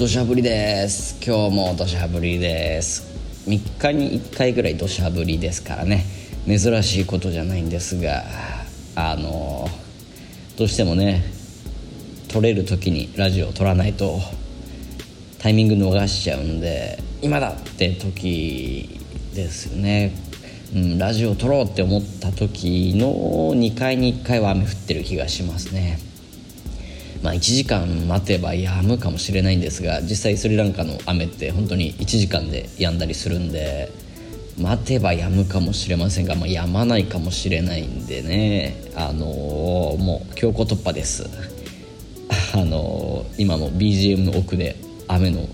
土砂降りです。今日も土砂降りです。3日に1回ぐらい土砂降りですからね。珍しいことじゃないんですがあのどうしてもね撮れる時にラジオを撮らないとタイミング逃しちゃうんで今だって時ですよね、うん、ラジオ撮ろうって思った時の2回に1回は雨降ってる気がしますね。まあ、1時間待てば止むかもしれないんですが実際スリランカの雨って本当に1時間で止んだりするんで待てば止むかもしれませんが、まあ、止まないかもしれないんでね。あのー、もう強行突破です。あのー、今も BGM の奥で雨の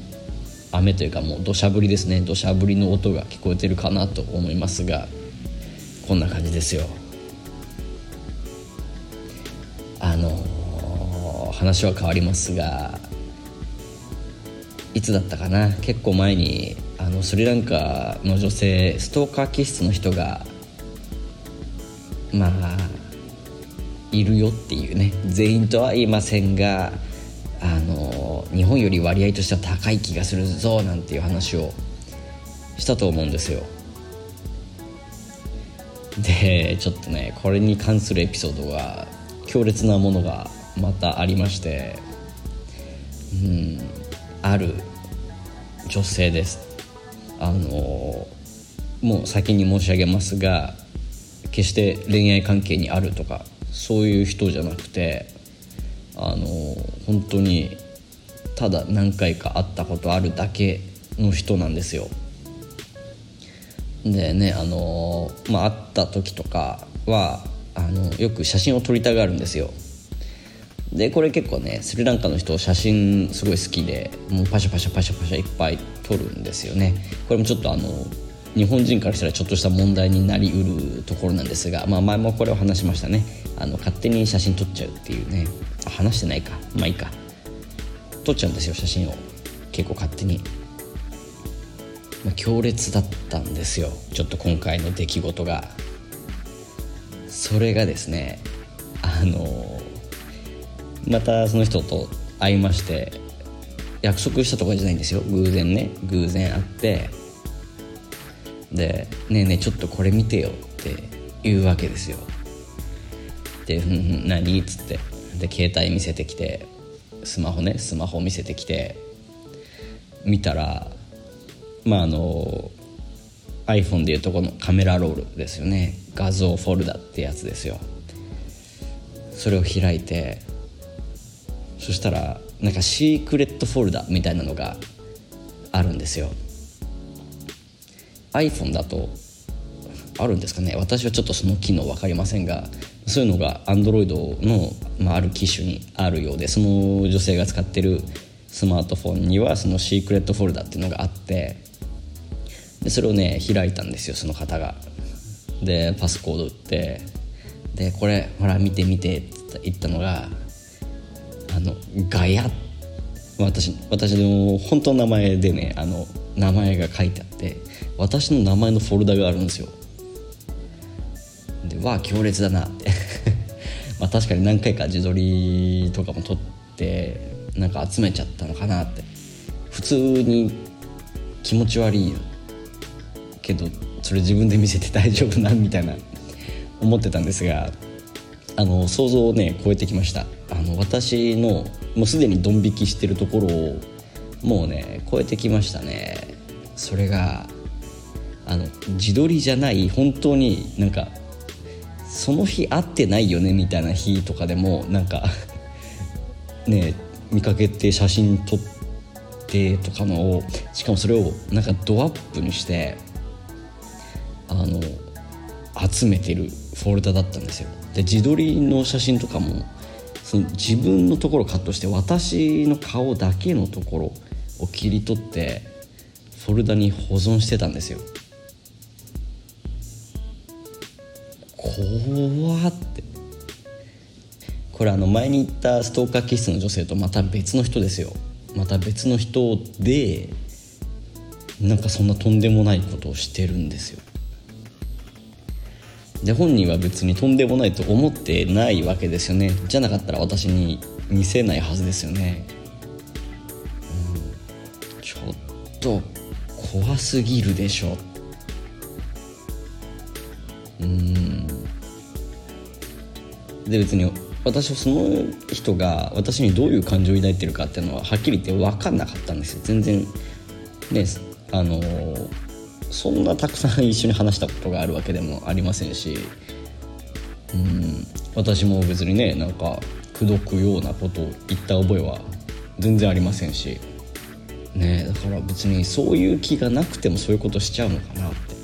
雨というかもう土砂降りですね。土砂降りの音が聞こえてるかなと思いますがこんな感じですよ。話は変わりますがいつだったかな？結構前にあのスリランカの女性ストーカー気質の人がまあいるよっていうね。全員とは言いませんがあの日本より割合としては高い気がするぞなんていう話をしたと思うんですよ。でちょっとねこれに関するエピソードが強烈なものがまたありましてうんある女性です。あのもう先に申し上げますが決して恋愛関係にあるとかそういう人じゃなくてあの本当にただ何回か会ったことあるだけの人なんですよ。でねあのまあ会った時とかはあのよく写真を撮りたがるんですよ。でこれ結構ねスリランカの人写真すごい好きでもうパシャパシャパシャパシャいっぱい撮るんですよね。これもちょっとあの日本人からしたらちょっとした問題になりうるところなんですが、まあ、前もこれを話しましたね。あの勝手に写真撮っちゃうっていうね。話してないか。まあいいか。撮っちゃうんですよ写真を。結構勝手に、まあ、強烈だったんですよ。ちょっと今回の出来事が。それがですねあのまたその人と会いまして約束したとかじゃないんですよ。偶然ね。偶然会ってで「ねえねえちょっとこれ見てよ」って言うわけですよ。で「ふんふん何?」っつって。で携帯見せてきてスマホね。スマホ見せてきて見たらまああの iPhone でいうとこのカメラロールですよね。画像フォルダってやつですよ。それを開いてそしたらなんかシークレットフォルダみたいなのがあるんですよ。iPhone だとあるんですかね。私はちょっとその機能分かりませんがそういうのが Android の、まあ、ある機種にあるようでその女性が使ってるスマートフォンにはそのシークレットフォルダっていうのがあってでそれをね開いたんですよその方が。でパスコード打ってでこれほら見て見てって言ったのがあのガヤ。私私の本当の名前でねあの名前が書いてあって私の名前のフォルダがあるんですよ。でわあ強烈だなって。まあ確かに何回か自撮りとかも撮ってなんか集めちゃったのかなって。普通に気持ち悪いけどそれ自分で見せて大丈夫なみたいな思ってたんですがあの想像をね超えてきました。あの私のもうすでにドン引きしてるところをもうね超えてきましたね。それがあの自撮りじゃない本当になんかその日会ってないよねみたいな日とかでもなんか ね見かけて写真撮ってとかのをしかもそれをなんかドアップにしてあの集めてるフォルダだったんですよ。で自撮りの写真とかもその自分のところをカットして私の顔だけのところを切り取ってフォルダに保存してたんですよ。怖って。これあの前に言ったストーカー気質の女性とまた別の人ですよ。また別の人でなんかそんなとんでもないことをしてるんですよ。で本人は別にとんでもないと思ってないわけですよね。じゃなかったら私に見せないはずですよね、うん、ちょっと怖すぎるでしょ。うん。で別に私はその人が私にどういう感情を抱いてるかっていうのははっきり言って分かんなかったんですよ。全然。ねあのそんなたくさん一緒に話したことがあるわけでもありませんしうん私も別にねなんか口説くようなことを言った覚えは全然ありませんしねだから別にそういう気がなくてもそういうことしちゃうのかなって。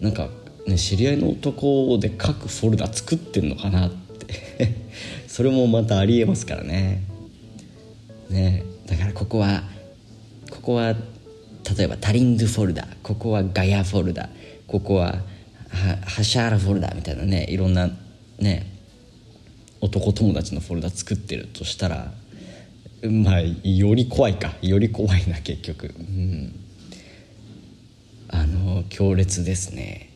なんかね知り合いの男で各フォルダ作ってんのかなって。それもまたありえますからね。ねだからここはここは例えばタリンドフォルダ。ここはガヤフォルダ。ここはハシャーラフォルダみたいなねいろんなね男友達のフォルダ作ってるとしたらまあより怖いか。より怖いな結局。うん。あの強烈ですね。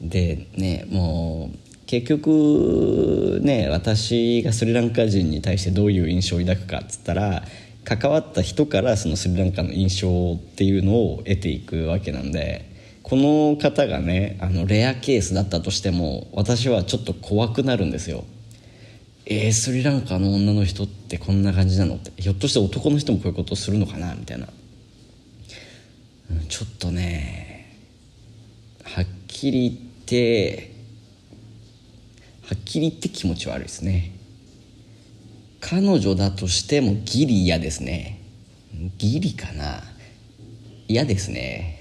でねもう結局ね私がスリランカ人に対してどういう印象を抱くかっつったら関わった人からそのスリランカの印象っていうのを得ていくわけなんでこの方がねあのレアケースだったとしても私はちょっと怖くなるんですよ。えー、スリランカの女の人ってこんな感じなのって。ひょっとして男の人もこういうことするのかなみたいな、うん、ちょっとねはっきり言ってはっきり言って気持ち悪いですね。彼女だとしてもギリ嫌ですね。ギリかな。嫌ですね。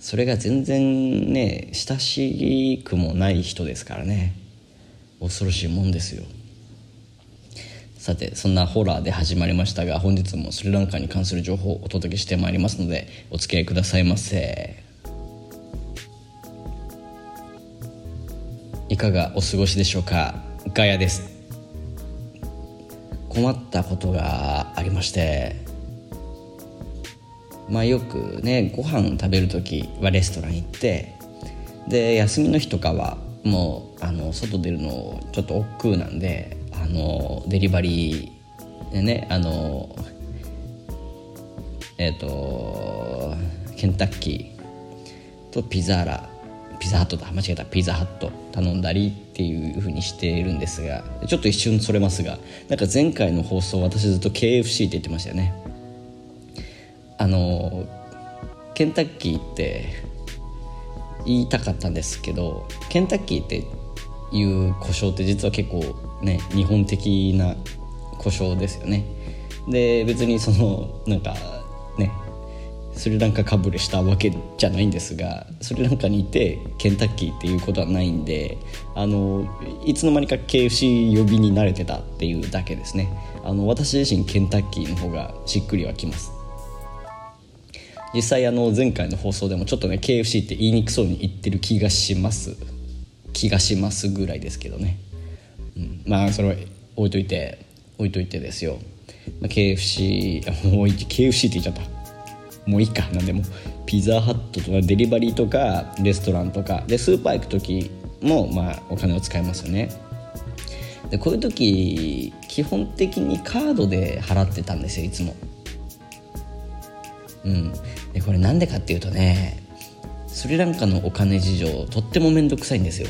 それが全然ね親しくもない人ですからね。恐ろしいもんですよ。さてそんなホラーで始まりましたが本日もスリランカに関する情報をお届けしてまいりますのでお付き合いくださいませ。いかがお過ごしでしょうか？ガヤです。困ったことがありましてまあよくねご飯食べる時はレストラン行ってで休みの日とかはもうあの外出るのちょっと億劫なんであのデリバリーでねあのえっ、ー、とケンタッキーとピザーラピザハットだ。間違えた。ピザハット頼んだりっていう風にしているんですがちょっと一瞬それますがなんか前回の放送私ずっと KFC って言ってましたよね。あのケンタッキーって言いたかったんですけどケンタッキーっていう故障って実は結構ね日本的な故障ですよね。で別にそのなんかねスリランカかぶれしたわけじゃないんですがスリランカにいてケンタッキーっていうことはないんであのいつの間にか KFC 呼びに慣れてたっていうだけですね。あの私自身ケンタッキーの方がしっくりはきます。実際あの前回の放送でもちょっとね KFC って言いにくそうに言ってる気がします。気がしますぐらいですけどね、うん、まあそれは置いといて置いといてですよ、まあ、KFC もう KFC って言っちゃった。もういいか。なんでもピザハットとかデリバリーとかレストランとかでスーパー行く時もまあお金を使いますよね。でこういう時基本的にカードで払ってたんですよいつも。うん。でこれなんでかっていうとねスリランカのお金事情とっても面倒くさいんですよ。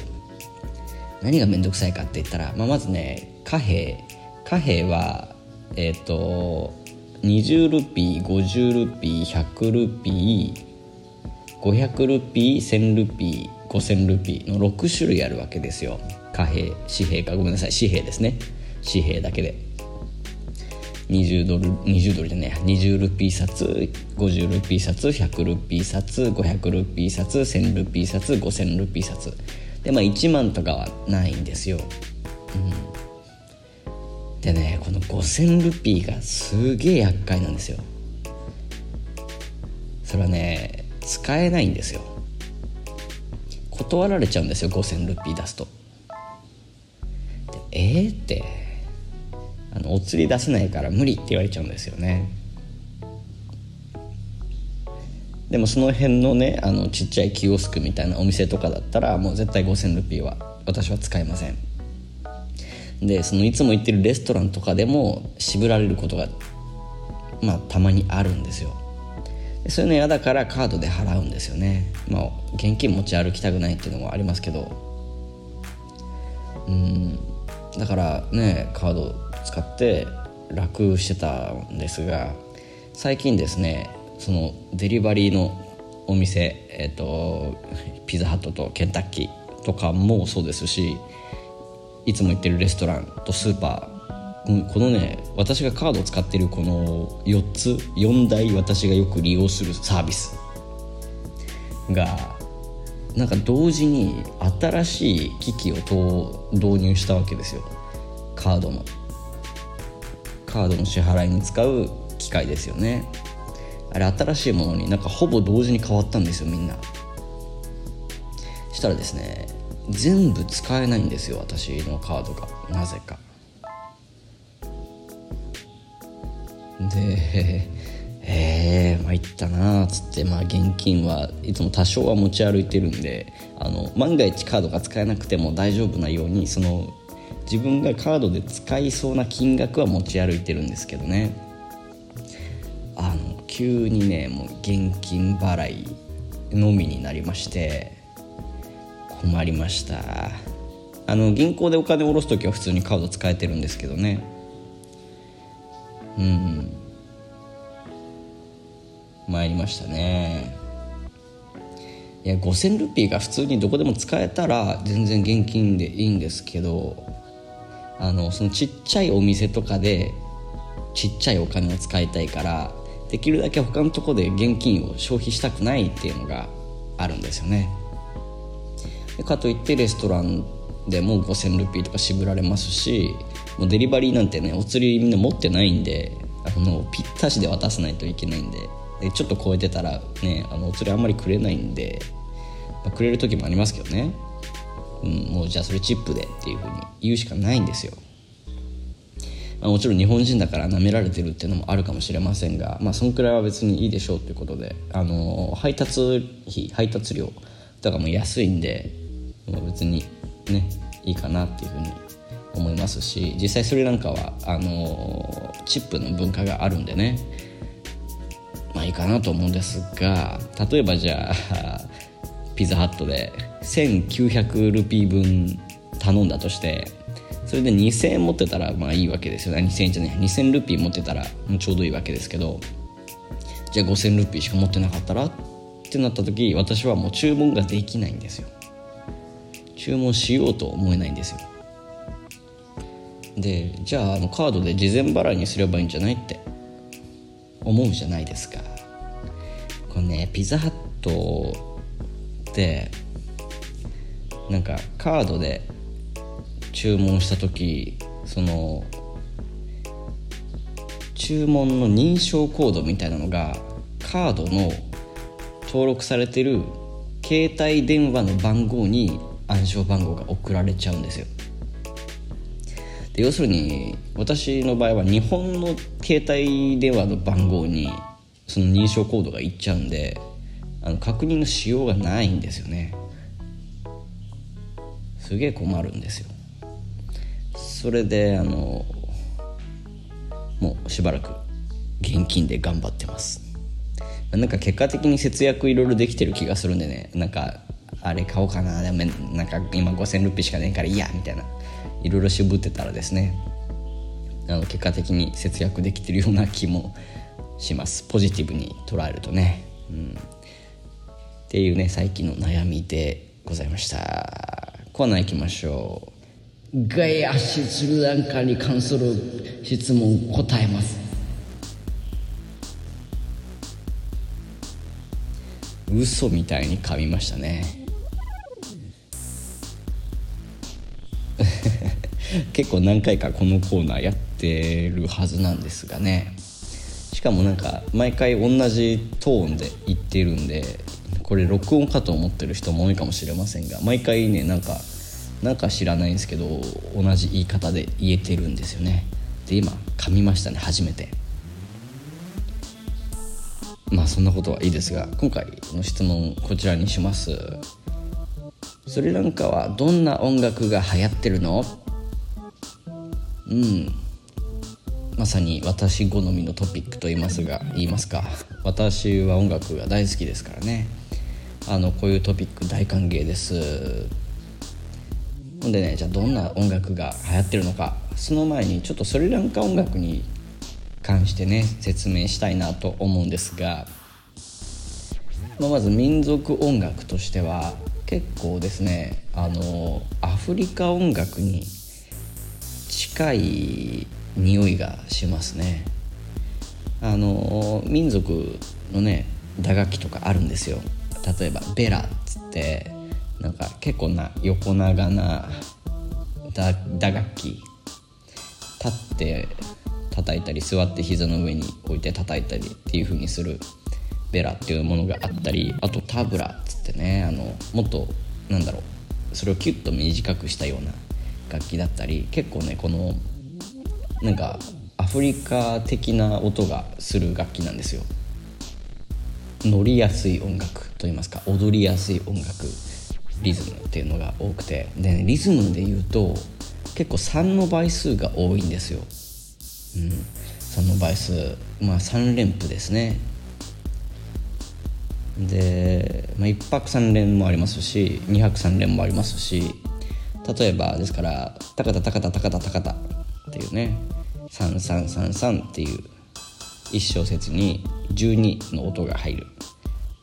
何が面倒くさいかって言ったら、まあ、まずね貨幣。貨幣はえっ、ー、と20ルピー50ルピー100ルピー500ルピー1000ルピー5000ルピーの6種類あるわけですよ。貨幣紙幣か。ごめんなさい。紙幣ですね。紙幣だけで。20ドル20ドルじゃねえ20ルピー札50ルピー札100ルピー札500ルピー札1000ルピー札5000ルピー札。でまあ1万とかはないんですよ、うん。でねこの5000ルピーがすげえ厄介なんですよ。それはね使えないんですよ。断られちゃうんですよ5000ルピー出すと。えー、ってあのお釣り出せないから無理って言われちゃうんですよね。でもその辺のねあのちっちゃいキオスクみたいなお店とかだったらもう絶対5000ルピーは私は使えません。でそのいつも行ってるレストランとかでも渋られることがまあたまにあるんですよ。そういうの嫌だからカードで払うんですよね。まあ現金持ち歩きたくないっていうのもありますけど。うん。だからねカード使って楽してたんですが最近ですねそのデリバリーのお店、えーと、ピザハットとケンタッキーとかもそうですしいつも行ってるレストランとスーパーこのね私がカードを使ってるこの4つ4大私がよく利用するサービスがなんか同時に新しい機器を導入したわけですよ。カードのカードの支払いに使う機械ですよね。あれ新しいものになんかほぼ同時に変わったんですよみんな。したらですね全部使えないんですよ私のカードが。なぜか。で えー、参ったなっつって、まあ、現金はいつも多少は持ち歩いてるんであの万が一カードが使えなくても大丈夫なようにその自分がカードで使いそうな金額は持ち歩いてるんですけどね。あの急にねもう現金払いのみになりまして。困りました。あの銀行でお金を下ろす時は普通にカード使えてるんですけどね。うん。参りましたね。いや5000ルピーが普通にどこでも使えたら全然現金でいいんですけどあのそのちっちゃいお店とかでちっちゃいお金を使いたいからできるだけ他のとこで現金を消費したくないっていうのがあるんですよね。かといってレストランでも5000ルピーとか渋られますしもうデリバリーなんてねお釣りみんな持ってないんであのぴったしで渡さないといけないんででちょっと超えてたらねあのお釣りあんまりくれないんで、まあ、くれる時もありますけどね、うん、もうじゃあそれチップでっていうふうに言うしかないんですよ。まあ、もちろん日本人だから舐められてるっていうのもあるかもしれませんが、まあ、そのくらいは別にいいでしょうということで、あの配達費配達料とかも安いんで、まあ、別にねいいかなっていうふうに思いますし実際それなんかはあのチップの文化があるんでね。まあいいかなと思うんですが例えばじゃあピザハットで1900ルピー分頼んだとしてそれで2000円持ってたらまあいいわけですよね。2000円じゃない2000ルピー持ってたらちょうどいいわけですけどじゃあ5000ルピーしか持ってなかったらってなった時私はもう注文ができないんですよ。注文しようと思えないんですよ。でじゃああのカードで事前払いにすればいいんじゃないって。思うじゃないですか。これねピザハットってなんかカードで注文した時その注文の認証コードみたいなのがカードの登録されてる携帯電話の番号に暗証番号が送られちゃうんですよ。で要するに私の場合は日本の携帯電話の番号にその認証コードがいっちゃうんであの確認のしようがないんですよね。すげえ困るんですよ。それであのもうしばらく現金で頑張ってます。なんか結果的に節約いろいろできてる気がするんでね。なんかあれ買おうかな。でもなんか今5000ルピーしかねえからいやみたいな。いろいろ渋ってたらですね。あの結果的に節約できてるような気もします。ポジティブに捉えるとね、うん、っていうね最近の悩みでございました。コーナー行きましょう。外足スリランカに関する質問答えます。嘘みたいに噛みましたね。結構何回かこのコーナーやってるはずなんですがね。しかもなんか毎回同じトーンで言ってるんでこれ録音かと思ってる人も多いかもしれませんが毎回ねなんかなんか知らないんですけど同じ言い方で言えてるんですよね。で今噛みましたね初めて。まあそんなことはいいですが今回の質問こちらにします。スリランカはどんな音楽が流行ってるの？うん。まさに私好みのトピックと言いますが言いますか。私は音楽が大好きですからね。あのこういうトピック大歓迎です。ほんでねじゃあどんな音楽が流行ってるのか。その前にちょっとスリランカ音楽に関してね説明したいなと思うんですが、まあ、まず民族音楽としては結構ですねあのアフリカ音楽に近い匂いがしますね。あの民族のね打楽器とかあるんですよ。例えばベラっつってなんか結構な横長な打楽器立って叩いたり座って膝の上に置いて叩いたりっていう風にするベラっていうものがあったりあとタブラっつってねあのもっとなんだろうそれをキュッと短くしたような楽器だったり結構ねこのなんかアフリカ的な音がする楽器なんですよ。乗りやすい音楽といいますか踊りやすい音楽リズムっていうのが多くて。で、ね、リズムで言うと結構3の倍数が多いんですよ、うん、3の倍数まあ3連符ですね。で、まあ、1泊3連もありますし2泊3連もありますし例えばですから「タカタタカタタカタタカタ」っていうね「3333」っていう1小節に12の音が入る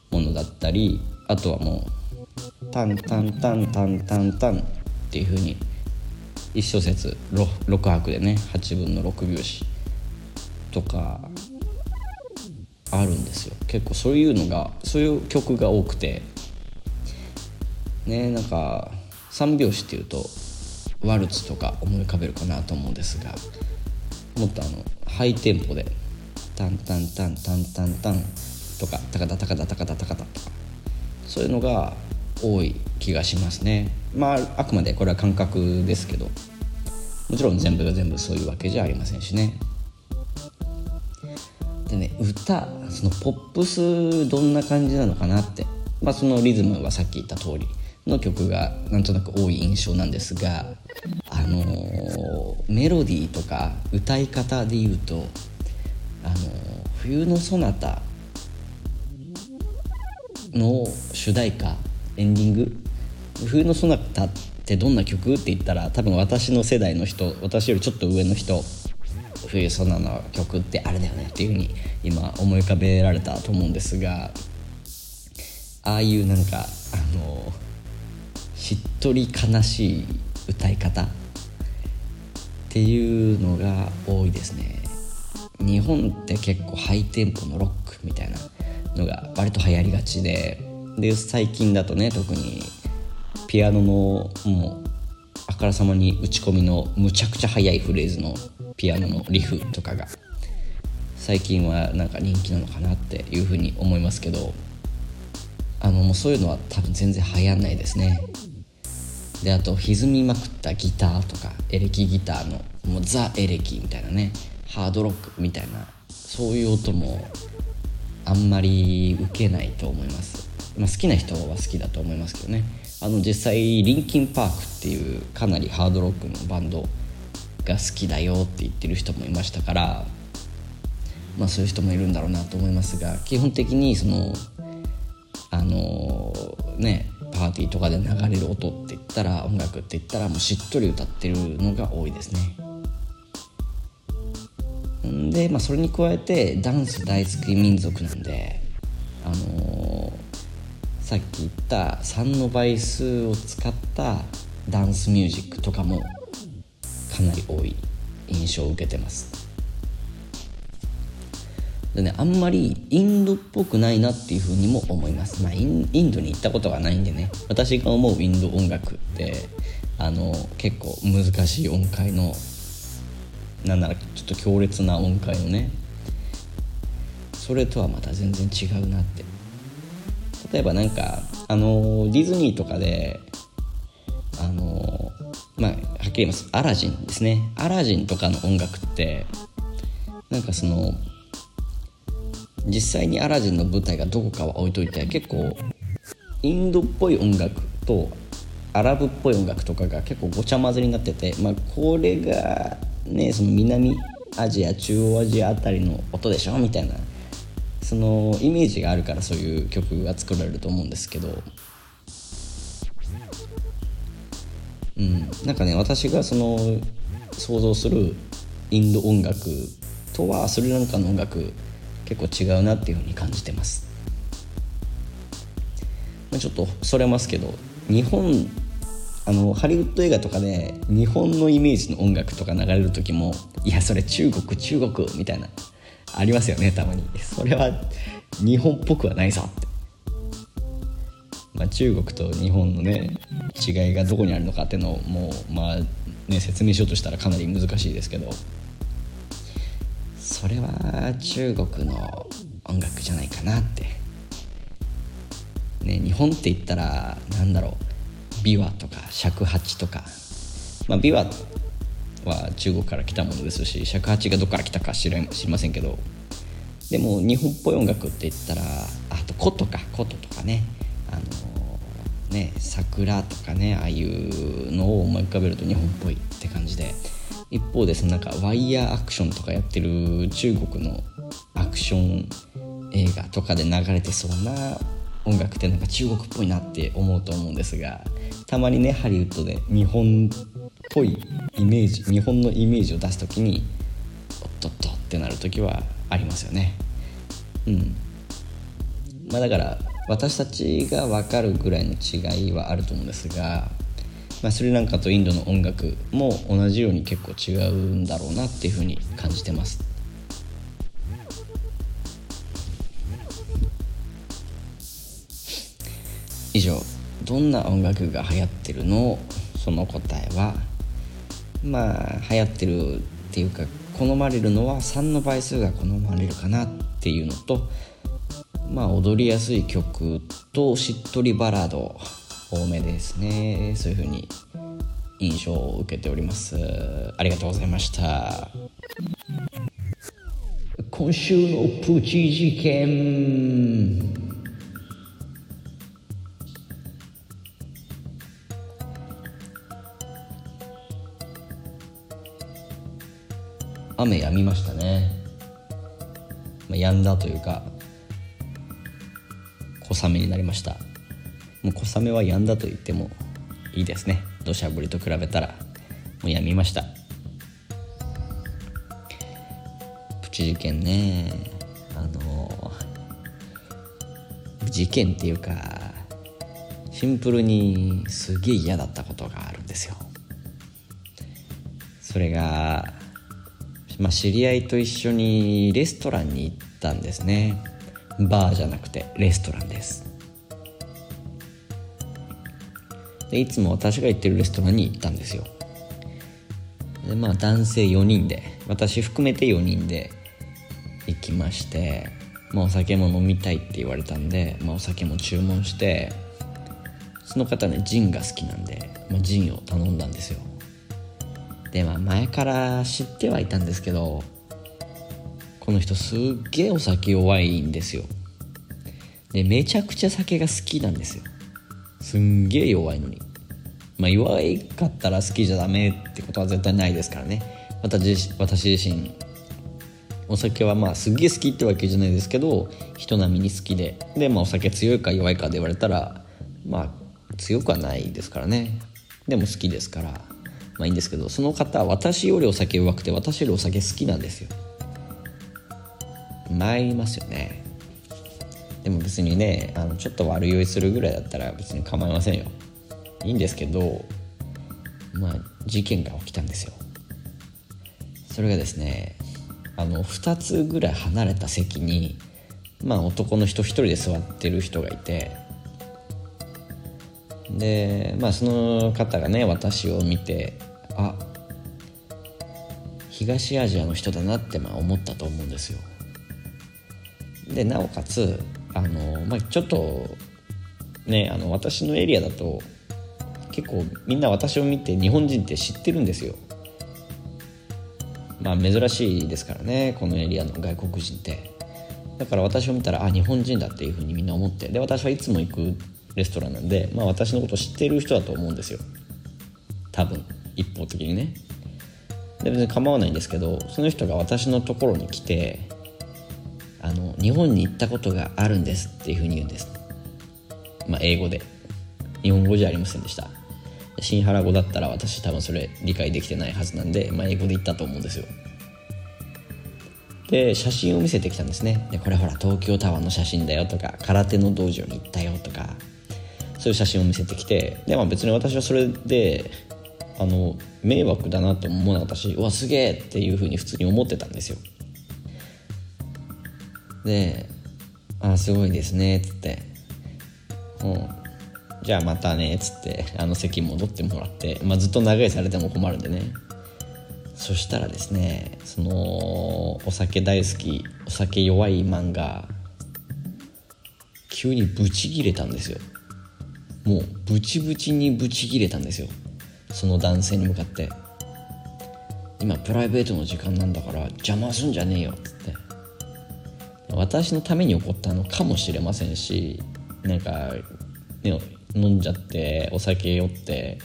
ものだったりあとはもう「タンタンタンタンタンタン」っていうふうに1小節 6, 6拍でね8分の6拍子とかあるんですよ。結構そういうのがそういう曲が多くて。ねなんか3拍子っていうとワルツとか思い浮かべるかなと思うんですがもっとあのハイテンポでタンタンタンタンタンタンとかタカタタカタタカタタカタとかそういうのが多い気がしますね。まああくまでこれは感覚ですけどもちろん全部が全部そういうわけじゃありませんしね。でね歌そのポップスどんな感じなのかなってまあそのリズムはさっき言った通りの曲がなんとなく多い印象なんですがあのー、メロディーとか歌い方で言うとあのー、冬のソナタの主題歌エンディング。冬のソナタってどんな曲って言ったら多分私の世代の人私よりちょっと上の人冬ソナの曲ってあれだよねっていうふうに今思い浮かべられたと思うんですがああいうなんかあのしっとり悲しい歌い方。っていうのが多いですね。日本って結構ハイテンポのロックみたいなのが割と流行りがちで。で最近だとね特にピアノのもうあからさまに打ち込みのむちゃくちゃ速いフレーズのピアノのリフとかが最近はなんか人気なのかなっていうふうに思いますけど。あのもうそういうのは多分全然流行んないですね。であと歪みまくったギターとかエレキギターのもうザ・エレキみたいなねハードロックみたいなそういう音もあんまり受けないと思います、まあ、好きな人は好きだと思いますけどね。あの実際リンキンパークっていうかなりハードロックのバンドが好きだよって言ってる人もいましたからまあそういう人もいるんだろうなと思いますが基本的にそのあのねパーティーとかで流れる音って言ったら音楽って言ったらもうしっとり歌ってるのが多いですね。で、まあ、それに加えてダンス大好き民族なんであのー、さっき言った3の倍数を使ったダンスミュージックとかもかなり多い印象を受けてます。でねあんまりインドっぽくないなっていうふうにも思います。まあインドに行ったことがないんでね。私が思うインド音楽ってあの結構難しい音階のなんならちょっと強烈な音階のねそれとはまた全然違うなって。例えばなんかあのディズニーとかであのまあはっきり言います。アラジンですね。アラジンとかの音楽ってなんかその実際にアラジンの舞台がどこかは置いといて結構インドっぽい音楽とアラブっぽい音楽とかが結構ごちゃ混ぜになってて、まあ、これがねその南アジア中央アジアあたりの音でしょ？みたいなそのイメージがあるからそういう曲が作られると思うんですけど。うん。なんかね私がその想像するインド音楽とはスリランカの音楽結構違うなっていうふうに感じてます。まちょっとそれますけど日本あのハリウッド映画とかで日本のイメージの音楽とか流れる時もいやそれ中国中国みたいなありますよねたまに。それは日本っぽくはないぞって。まあ、中国と日本のね違いがどこにあるのかっていうのをもうまあね説明しようとしたらかなり難しいですけど。それは中国の音楽じゃないかなって。ね日本って言ったら何だろう。琵琶とか尺八とか。まあ琵琶は中国から来たものですし尺八がどこから来たか知りませんけど。でも日本っぽい音楽って言ったらあと琴か。琴とかね。あのね桜とかねああいうのを思い浮かべると日本っぽいって感じで。一方でそのなんかワイヤーアクションとかやってる中国のアクション映画とかで流れてそうな音楽ってなんか中国っぽいなって思うと思うんですがたまにねハリウッドで日本っぽいイメージ日本のイメージを出す時におっとっとってなる時はありますよね。うん。まあだから私たちが分かるぐらいの違いはあると思うんですが、まあ、スリランカとインドの音楽も同じように結構違うんだろうなっていうふうに感じてます。以上どんな音楽が流行ってるの？その答えは。まあ流行ってるっていうか好まれるのは3の倍数が好まれるかなっていうのとまあ踊りやすい曲としっとりバラード。多めですね。そういう風に印象を受けております。ありがとうございました。今週のプチ事件。雨止みましたね、まあ、止んだというか小雨になりました。もう小雨は止んだと言ってもいいですね。土砂降りと比べたら。もう止みました。プチ事件ね。あの事件っていうかシンプルにすげえ嫌だったことがあるんですよ。それが、まあ、知り合いと一緒にレストランに行ったんですね。バーじゃなくてレストランです。でいつも私が行ってるレストランに行ったんですよ。でまあ男性4人で私含めて4人で行きまして、まあ、お酒も飲みたいって言われたんで、まあ、お酒も注文してその方ねジンが好きなんで、まあ、ジンを頼んだんですよ。でまあ前から知ってはいたんですけどこの人すっげえお酒弱いんですよ。でめちゃくちゃ酒が好きなんですよ。すんげえ弱いのに。まあ弱いかったら好きじゃダメってことは絶対ないですからね。私私自身お酒はまあすっげえ好きってわけじゃないですけど人並みに好きで。で、まあ、お酒強いか弱いかで言われたらまあ強くはないですからね。でも好きですから。まあいいんですけどその方は私よりお酒弱くて私よりお酒好きなんですよ。参りますよね。でも別にねあのちょっと悪酔いするぐらいだったら別に構いませんよ。いいんですけどまあ事件が起きたんですよ。それがですねあの2つぐらい離れた席にまあ男の人1人で座ってる人がいてでまあその方がね私を見てあ東アジアの人だなってまあ思ったと思うんですよ。でなおかつあの、まあ、ちょっとねあの私のエリアだと結構みんな私を見て日本人って知ってるんですよ。まあ珍しいですからねこのエリアの外国人って。だから私を見たらあ日本人だっていうふうにみんな思って。で私はいつも行くレストランなんで、まあ、私のこと知ってる人だと思うんですよ。多分一方的にね。で別に構わないんですけどその人が私のところに来てあの日本に行ったことがあるんですっていうふうに言うんです。まあ英語で。日本語じゃありませんでした。新原語だったら私多分それ理解できてないはずなんで、まあ、英語で言ったと思うんですよ。で写真を見せてきたんですね。でこれほら東京タワーの写真だよとか空手の道場に行ったよとかそういう写真を見せてきてで、まあ、別に私はそれであの迷惑だなと思わなかったしうわすげえっていうふうに普通に思ってたんですよ。で「あすごいですね」っつって「うんじゃあまたね」っつってあの席戻ってもらって、まあ、ずっと長居されても困るんでね。そしたらですねそのお酒大好きお酒弱いマンが急にブチギレたんですよ。もうブチブチにブチギレたんですよ。その男性に向かって。今プライベートの時間なんだから邪魔すんじゃねえよっつって。私のために怒ったのかもしれませんしなんか、ね、飲んじゃってお酒酔って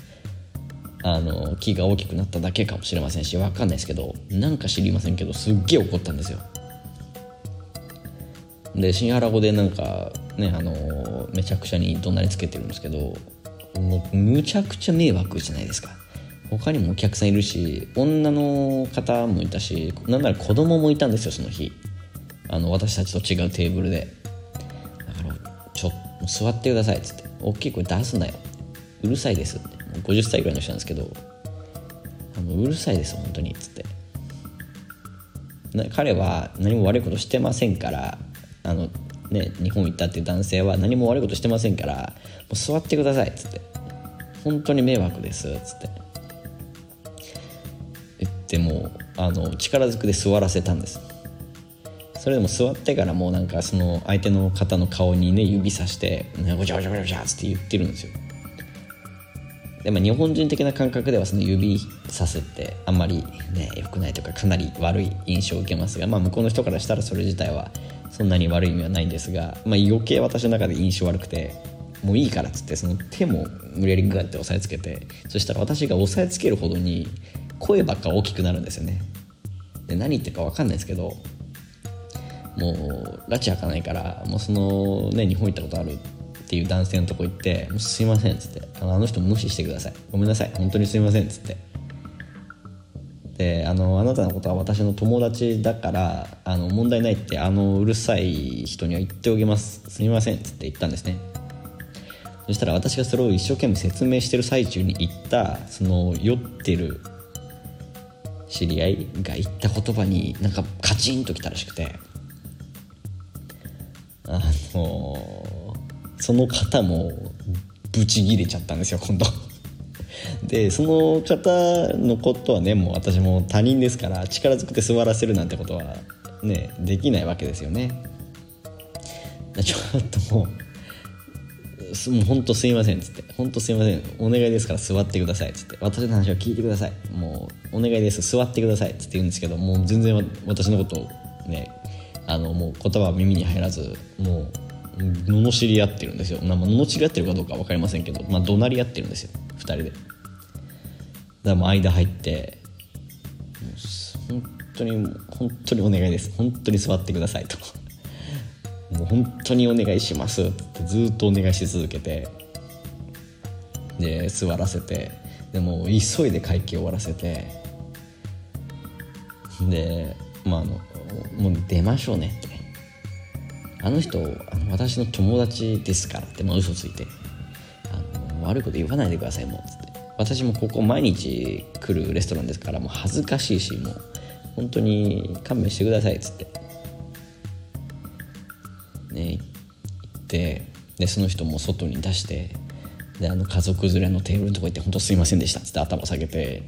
あの気が大きくなっただけかもしれませんし分かんないですけどなんか知りませんけどすっげえ怒ったんですよ。で新原語でなんかねあのめちゃくちゃに怒鳴りつけてるんですけどもうむちゃくちゃ迷惑じゃないですか。他にもお客さんいるし女の方もいたしなんなら子供もいたんですよその日。あの私たちと違うテーブルで。だからちょっと座ってくださいっつって。大きい声出すなよ。うるさいです。って50歳ぐらいの人なんですけど。あのうるさいです本当に。っつって。彼は何も悪いことしてませんから。あのね日本行ったっていう男性は何も悪いことしてませんから。もう座ってください。っつって。本当に迷惑です。っつって。言ってもあの力ずくで座らせたんです。それでも座ってからもうなんかその相手の方の顔にね指さして「ごちゃごちゃごちゃごちゃ」って言ってるんですよ。で、まあ、日本人的な感覚ではその指さすってあんまりね良くないとかかなり悪い印象を受けますが、まあ、向こうの人からしたらそれ自体はそんなに悪い意味はないんですが、まあ、余計私の中で印象悪くてもういいからっつってその手も無理やりグッて押さえつけてそしたら私が押さえつけるほどに声ばっか大きくなるんですよね。で何言ってるか分かんないですけどもう拉致開かないからもうそのね日本行ったことあるっていう男性のとこ行って「すいません」っつってあの「あの人無視してください。ごめんなさい。本当にすいません」っつって。であの「あなたのことは私の友達だからあの問題ないってあのうるさい人には言っておきます。すみません」っつって言ったんですね。そしたら私がそれを一生懸命説明してる最中に言ったその酔ってる知り合いが言った言葉になんかカチンときたらしくて。あのその方もブチギレちゃったんですよ今度。でその方のことはねもう私も他人ですから力ずくて座らせるなんてことはねできないわけですよね。ちょっともうもう本当すいませんっつって本当すいませんお願いですから座ってくださいっつって私の話を聞いてください。もうお願いです座ってくださいっつって言うんですけどもう全然私のことをねあのもう言葉は耳に入らずもう罵り合ってるんですよ、まあ、罵り合ってるかどうか分かりませんけど、まあ、怒鳴り合ってるんですよ。2人で。だからも間入って本当に本当にお願いです。本当に座ってくださいと。もう本当にお願いします。ってずっとお願いし続けてで座らせてでも急いで会計終わらせてでまああのもう出ましょうねって。あの人あの私の友達ですからってまあ嘘ついて。あの悪いこと言わないでくださいもうつって。私もここ毎日来るレストランですからもう恥ずかしいしもう。本当に勘弁してくださいっつって。ね行ってでその人も外に出してであの家族連れのテーブルのとこ行って「本当すいませんでした」っつって頭下げて。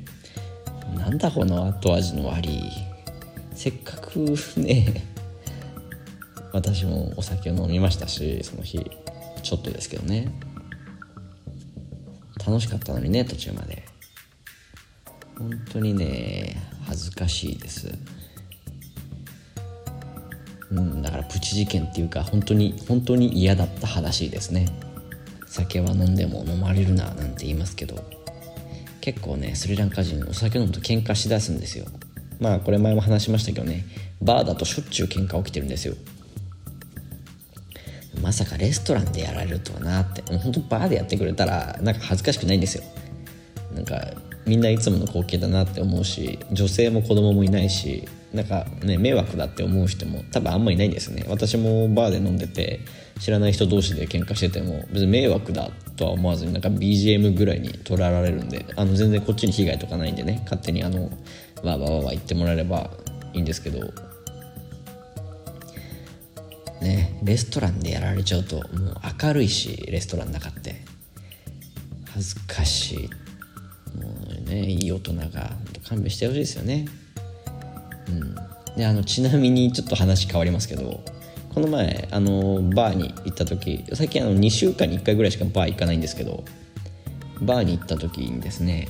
なんだこの後味の悪いせっかくね 私もお酒を飲みましたしその日ちょっとですけどね。楽しかったのにね途中まで。本当にね恥ずかしいです。うんだからプチ事件っていうか本当に本当に嫌だった話ですね。酒は飲んでも飲まれるななんて言いますけど。結構ねスリランカ人お酒飲むと喧嘩しだすんですよ。まあこれ前も話しましたけどね。バーだとしょっちゅう喧嘩起きてるんですよ。まさかレストランでやられるとはなって。本当バーでやってくれたらなんか恥ずかしくないんですよ。なんかみんないつもの光景だなって思うし女性も子供もいないしなんかね迷惑だって思う人も多分あんまりいないんですね。私もバーで飲んでて知らない人同士で喧嘩してても別に迷惑だとは思わずになんか BGM ぐらいに捉えられるんであの全然こっちに被害とかないんでね。勝手にあのわわわわ言ってもらえればいいんですけどねレストランでやられちゃうともう明るいしレストランの中って。恥ずかしい。もうねいい大人が勘弁してほしいですよね。うん。であのちなみにちょっと話変わりますけどこの前あのバーに行った時最近あの2週間に1回ぐらいしかバー行かないんですけどバーに行った時にですね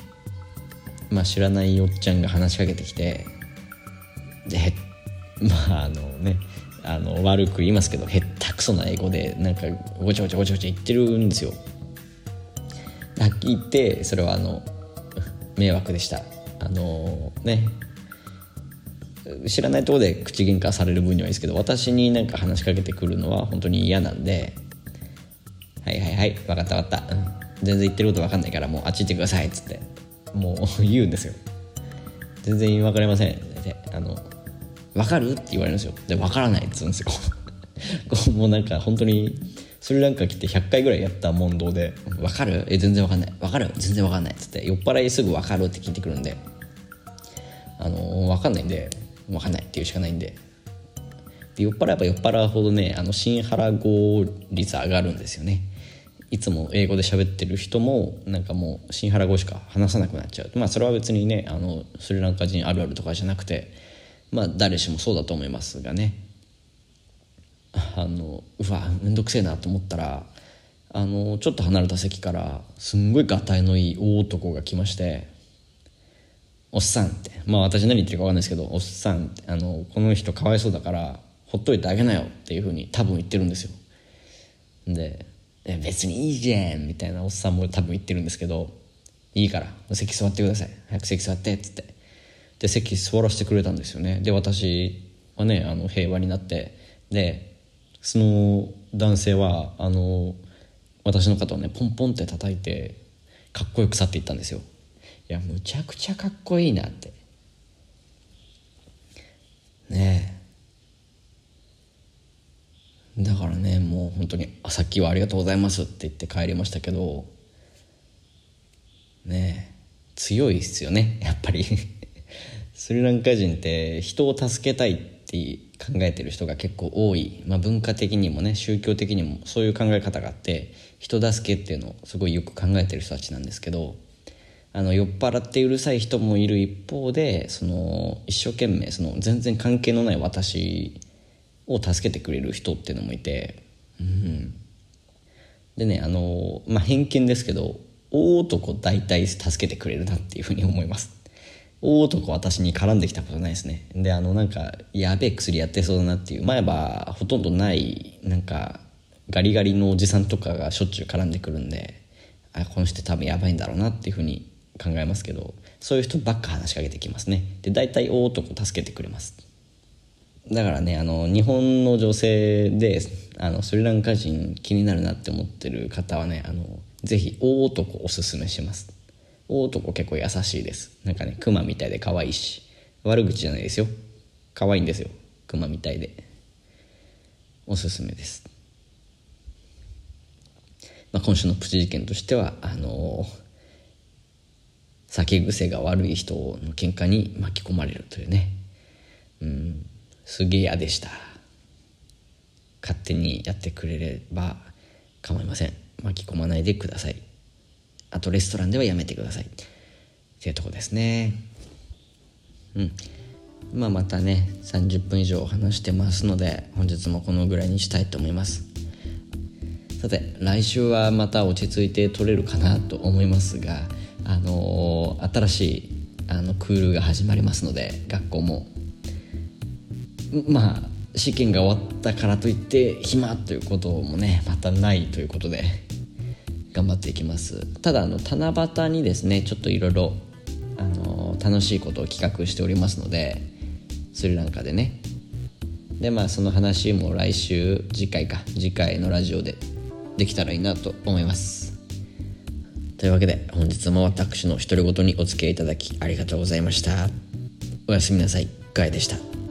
まあ知らないおっちゃんが話しかけてきてで まああのねあの悪く言いますけどへったくそな英語でなんかごちゃごちゃごちゃごちゃ言ってるんですよ。はっきり言ってそれはあの迷惑でした。あのね知らないとこで口喧嘩される分にはいいですけど私になんか話しかけてくるのは本当に嫌なんで「はいはいはい分かった分かった、全然言ってること分かんないからもうあっち行ってください」っつって。もう言うんですよ。全然分かりません。であの分かる？って言われるんですよ。で分からないっつうんですよ。こうもうなんか本当にスリランカ来て100回ぐらいやった問答で「分かる？え全然分かんない。分かる？全然分かんない」っつって酔っ払いすぐ分かるって聞いてくるんであの分かんないんで分かんないっていうしかないんで。で酔っ払えば酔っ払うほどねあの新原語率上がるんですよね。いつも英語で喋ってる人もなんかもう新原語しか話さなくなっちゃう。まあそれは別にねあのスリランカ人あるあるとかじゃなくてまあ誰しもそうだと思いますがね。あのうわ面倒くせえなと思ったらあのちょっと離れた席からすんごいがたいのいい大男が来ましておっさんって。まあ私何言ってるか分かんないですけどおっさんってあのこの人かわいそうだからほっといてあげなよっていうふうに多分言ってるんですよ。で別にいいじゃんみたいなおっさんも多分言ってるんですけどいいから席座ってください。早く席座ってっつって。で席座らせてくれたんですよね。で私はねあの平和になって。でその男性はあの私の肩をねポンポンって叩いてかっこよく去っていったんですよいやむちゃくちゃかっこいいなって。ねえ。だからねもう本当に「さっきはありがとうございます」って言って帰りましたけどね強いっすよね やっぱり。スリランカ人って人を助けたいって考えてる人が結構多い、まあ、文化的にもね宗教的にもそういう考え方があって人助けっていうのをすごいよく考えてる人たちなんですけどあの酔っ払ってうるさい人もいる一方でその一生懸命その全然関係のない私を助けてくれる人っていうのもいて、うん、でねあの、まあ、偏見ですけど大男大体助けてくれるなっていうふうに思います。大男私に絡んできたことないですね。であのなんかやべえ薬やってそうだなっていう。前はほとんどないなんかガリガリのおじさんとかがしょっちゅう絡んでくるんであこの人多分やばいんだろうなっていうふうに考えますけどそういう人ばっか話しかけてきますね。で大体大男助けてくれます。だからねあの日本の女性であのスリランカ人気になるなって思ってる方はねあのぜひ大男おすすめします。大男結構優しいです。なんかねクマみたいで可愛いし悪口じゃないですよ。可愛いんですよ。クマみたいで。おすすめです、まあ、今週のプチ事件としてはあの酒癖が悪い人の喧嘩に巻き込まれるというね。うん。すげえ嫌でした。勝手にやってくれれば構いません。巻き込まないでください。あとレストランではやめてください。っていうとこですね。うん。まあまたね30分以上話してますので本日もこのぐらいにしたいと思います。さて来週はまた落ち着いて撮れるかなと思いますがあのー、新しいあのクールが始まりますので学校もまあ試験が終わったからといって暇ということもねまたないということで頑張っていきます。ただあの七夕にですねちょっといろいろ楽しいことを企画しておりますのでスリランカでね。でまあその話も来週次回か次回のラジオでできたらいいなと思います。というわけで本日も私の独り言にお付き合いいただきありがとうございました。おやすみなさい。ガイでした。